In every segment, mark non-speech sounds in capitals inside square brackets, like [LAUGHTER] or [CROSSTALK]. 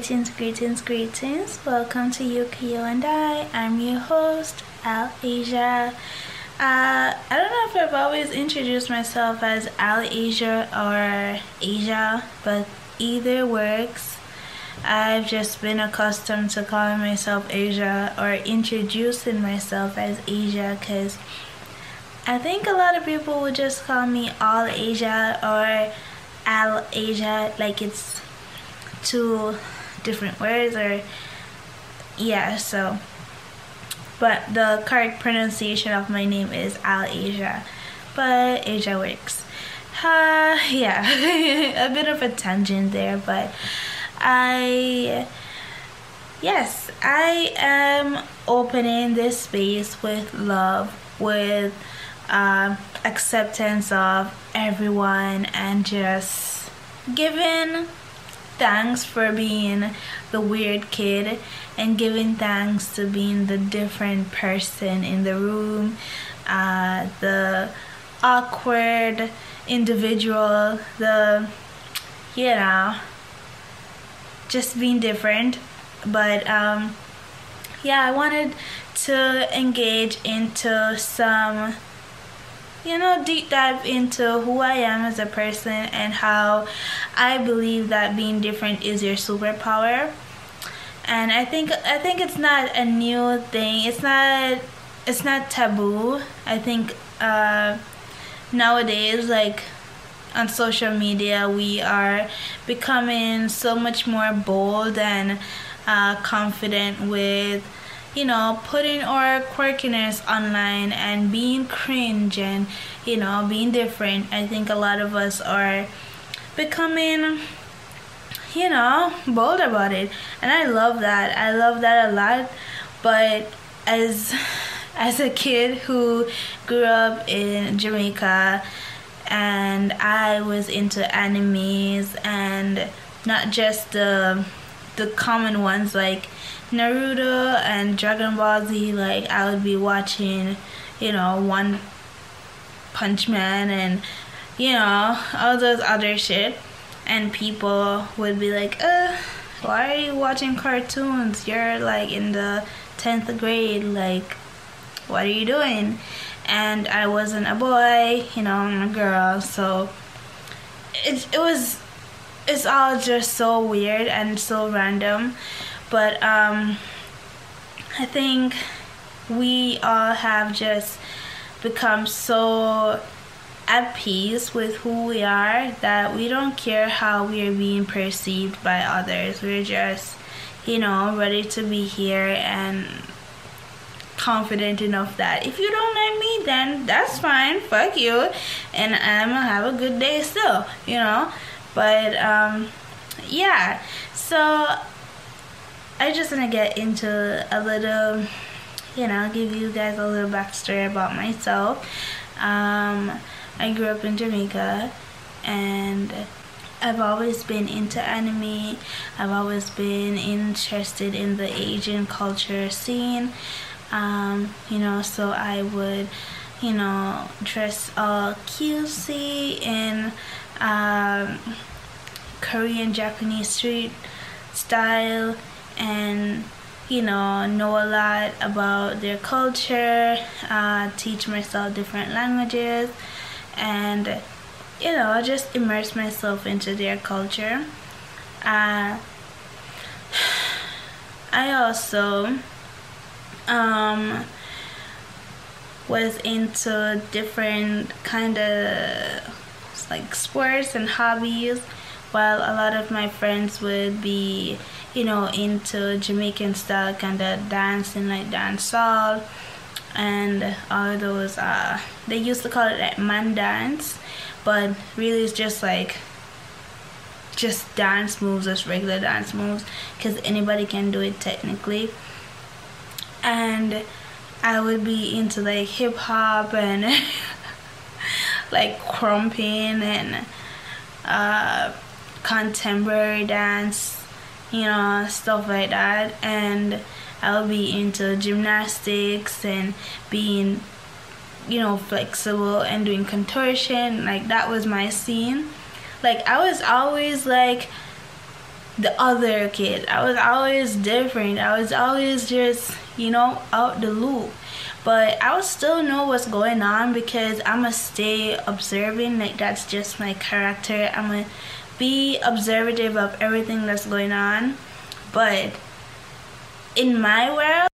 Greetings, greetings, greetings. Welcome to Ukiyo and I. I'm your host, Al Asia. Uh, I don't know if I've always introduced myself as Al Asia or Asia, but either works. I've just been accustomed to calling myself Asia or introducing myself as Asia because I think a lot of people would just call me All Asia or Al Asia, like it's two different words or yeah so. But the correct pronunciation of my name is Al Asia but Asia works. Uh, yeah [LAUGHS] a bit of a tangent there but I yes I am opening this space with love with uh, acceptance of everyone and just giving thanks for being the weird kid and giving thanks to being the different person in the room, uh, the awkward individual, the, you know, just being different. But um, yeah, I wanted to engage into some you know, deep dive into who I am as a person and how I believe that being different is your superpower. And I think I think it's not a new thing. It's not it's not taboo. I think uh, nowadays, like on social media, we are becoming so much more bold and uh, confident with you know, putting our quirkiness online and being cringe and, you know, being different. I think a lot of us are becoming, you know, bold about it. And I love that. I love that a lot. But as as a kid who grew up in Jamaica and I was into animes and not just the the common ones like Naruto and Dragon Ball Z, like I would be watching, you know, One Punch Man and you know all those other shit, and people would be like, "Uh, why are you watching cartoons? You're like in the tenth grade. Like, what are you doing?" And I wasn't a boy, you know, I'm a girl, so it it was it's all just so weird and so random but um, I think we all have just become so at peace with who we are that we don't care how we are being perceived by others. We're just, you know, ready to be here and confident enough that if you don't like me, then that's fine. Fuck you. And I'm gonna have a good day still, you know? But, um, yeah. So I just want to get into a little, you know, give you guys a little backstory about myself. Um, I grew up in Jamaica and I've always been into anime. I've always been interested in the Asian culture scene. Um, you know, so I would, you know, dress all cutesy in um, Korean Japanese street style and you know know a lot about their culture uh, teach myself different languages and you know just immerse myself into their culture. Uh, i also um, was into different kind of like sports and hobbies while a lot of my friends would be you know, into Jamaican style kind of dancing like dancehall and all those uh they used to call it like man dance but really it's just like just dance moves just regular dance moves because anybody can do it technically. And I would be into like hip hop and [LAUGHS] like krumping and uh, contemporary dance you know, stuff like that. And I'll be into gymnastics and being, you know, flexible and doing contortion. Like, that was my scene. Like, I was always like the other kid. I was always different. I was always just, you know, out the loop. But I would still know what's going on because I'm to stay observing. Like, that's just my character. I'm to be observative of everything that's going on. But in my world,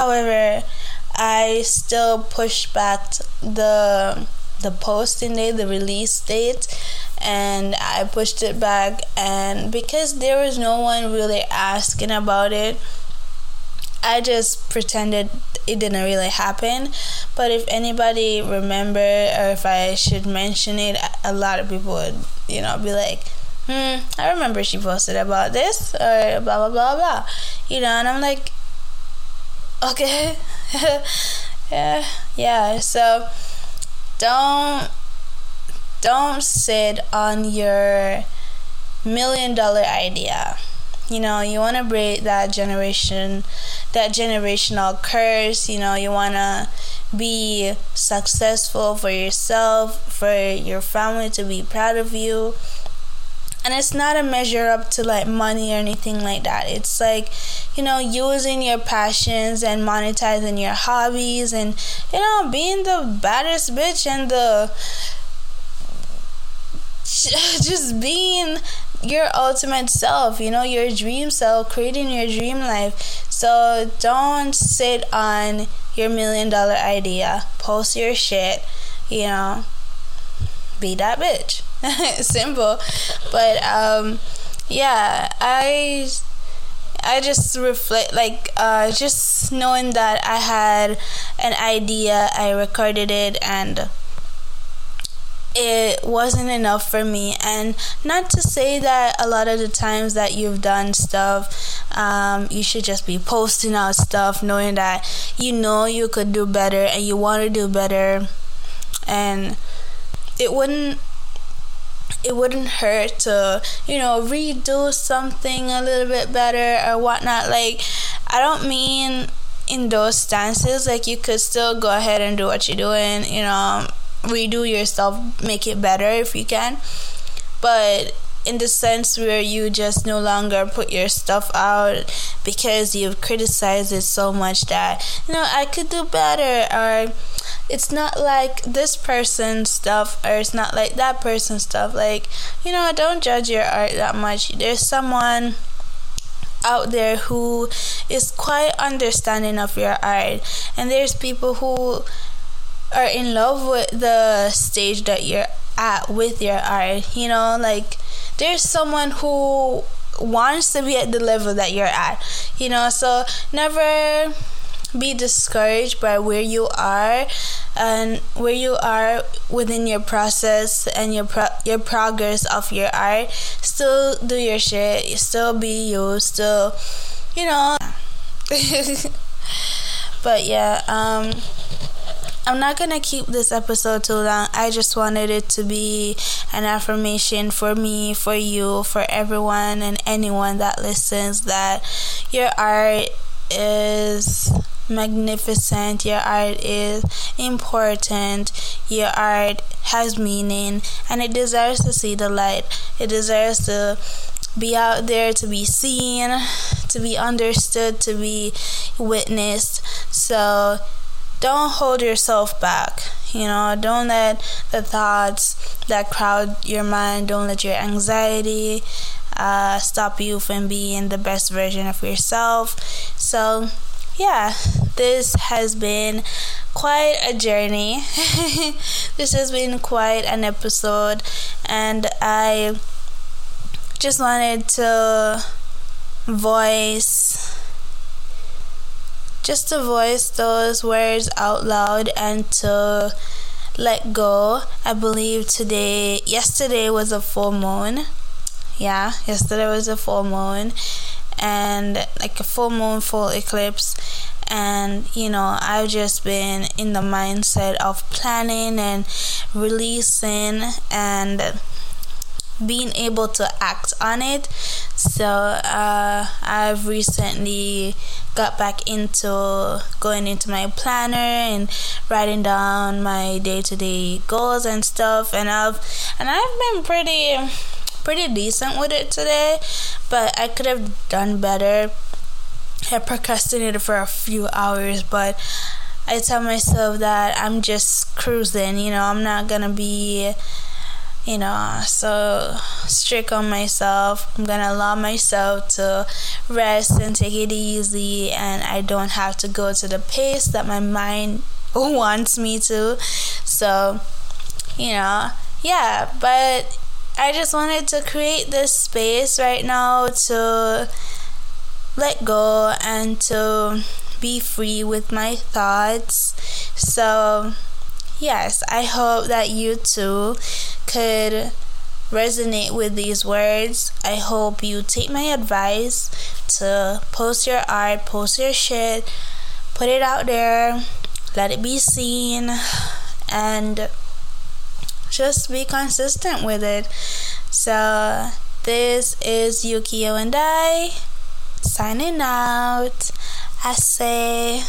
However, I still pushed back the the posting date, the release date, and I pushed it back. And because there was no one really asking about it, I just pretended it didn't really happen. But if anybody remember or if I should mention it, a lot of people would, you know, be like, hmm, I remember she posted about this or blah blah blah blah. You know, and I'm like, okay. [LAUGHS] Yeah yeah so don't don't sit on your million dollar idea. You know you want to break that generation that generational curse you know you want to be successful for yourself for your family to be proud of you and it's not a measure up to like money or anything like that it's like you know using your passions and monetizing your hobbies and you know being the baddest bitch and the [LAUGHS] just being your ultimate self, you know, your dream self, creating your dream life. So don't sit on your million dollar idea. Post your shit, you know. Be that bitch. [LAUGHS] simple but um yeah i I just reflect like uh, just knowing that I had an idea, I recorded it, and it wasn't enough for me. And not to say that a lot of the times that you've done stuff, um, you should just be posting out stuff, knowing that you know you could do better and you want to do better, and it wouldn't it wouldn't hurt to, you know, redo something a little bit better or whatnot. Like, I don't mean in those stances, like, you could still go ahead and do what you're doing, you know, redo yourself, make it better if you can. But in the sense where you just no longer put your stuff out because you've criticized it so much that you know I could do better or it's not like this person's stuff or it's not like that person's stuff. Like you know don't judge your art that much. There's someone out there who is quite understanding of your art and there's people who are in love with the stage that you're at with your art you know like there's someone who wants to be at the level that you're at you know so never be discouraged by where you are and where you are within your process and your pro- your progress of your art. Still do your shit still be you still you know. [LAUGHS] But yeah um I'm not gonna keep this episode too long. I just wanted it to be an affirmation for me, for you, for everyone and anyone that listens that your art is magnificent, your art is important, your art has meaning, and it deserves to see the light. It deserves to be out there, to be seen, to be understood, to be witnessed. So, don't hold yourself back. You know, don't let the thoughts that crowd your mind. Don't let your anxiety uh, stop you from being the best version of yourself. So, yeah, this has been quite a journey. [LAUGHS] this has been quite an episode, and I just wanted to voice just to voice those words out loud and to let go. I believe today, yesterday was a full moon. Yeah, yesterday was a full moon and like a full moon, full eclipse. And you know, I've just been in the mindset of planning and releasing and being able to act on it. So uh, I've recently got back into going into my planner and writing down my day-to-day goals and stuff. And I've and I've been pretty pretty decent with it today, but I could have done better. I procrastinated for a few hours, but I tell myself that I'm just cruising. You know, I'm not gonna be you know, so strict on myself. I'm gonna allow myself to rest and take it easy, and I don't have to go to the pace that my mind [LAUGHS] wants me to. So, you know, yeah, but I just wanted to create this space right now to let go and to be free with my thoughts. So, yes, I hope that you too could resonate with these words. I hope you take my advice to post your art, post your shit, put it out there, let it be seen, and just be consistent with it. So, this is Ukiyo and I signing out. I say.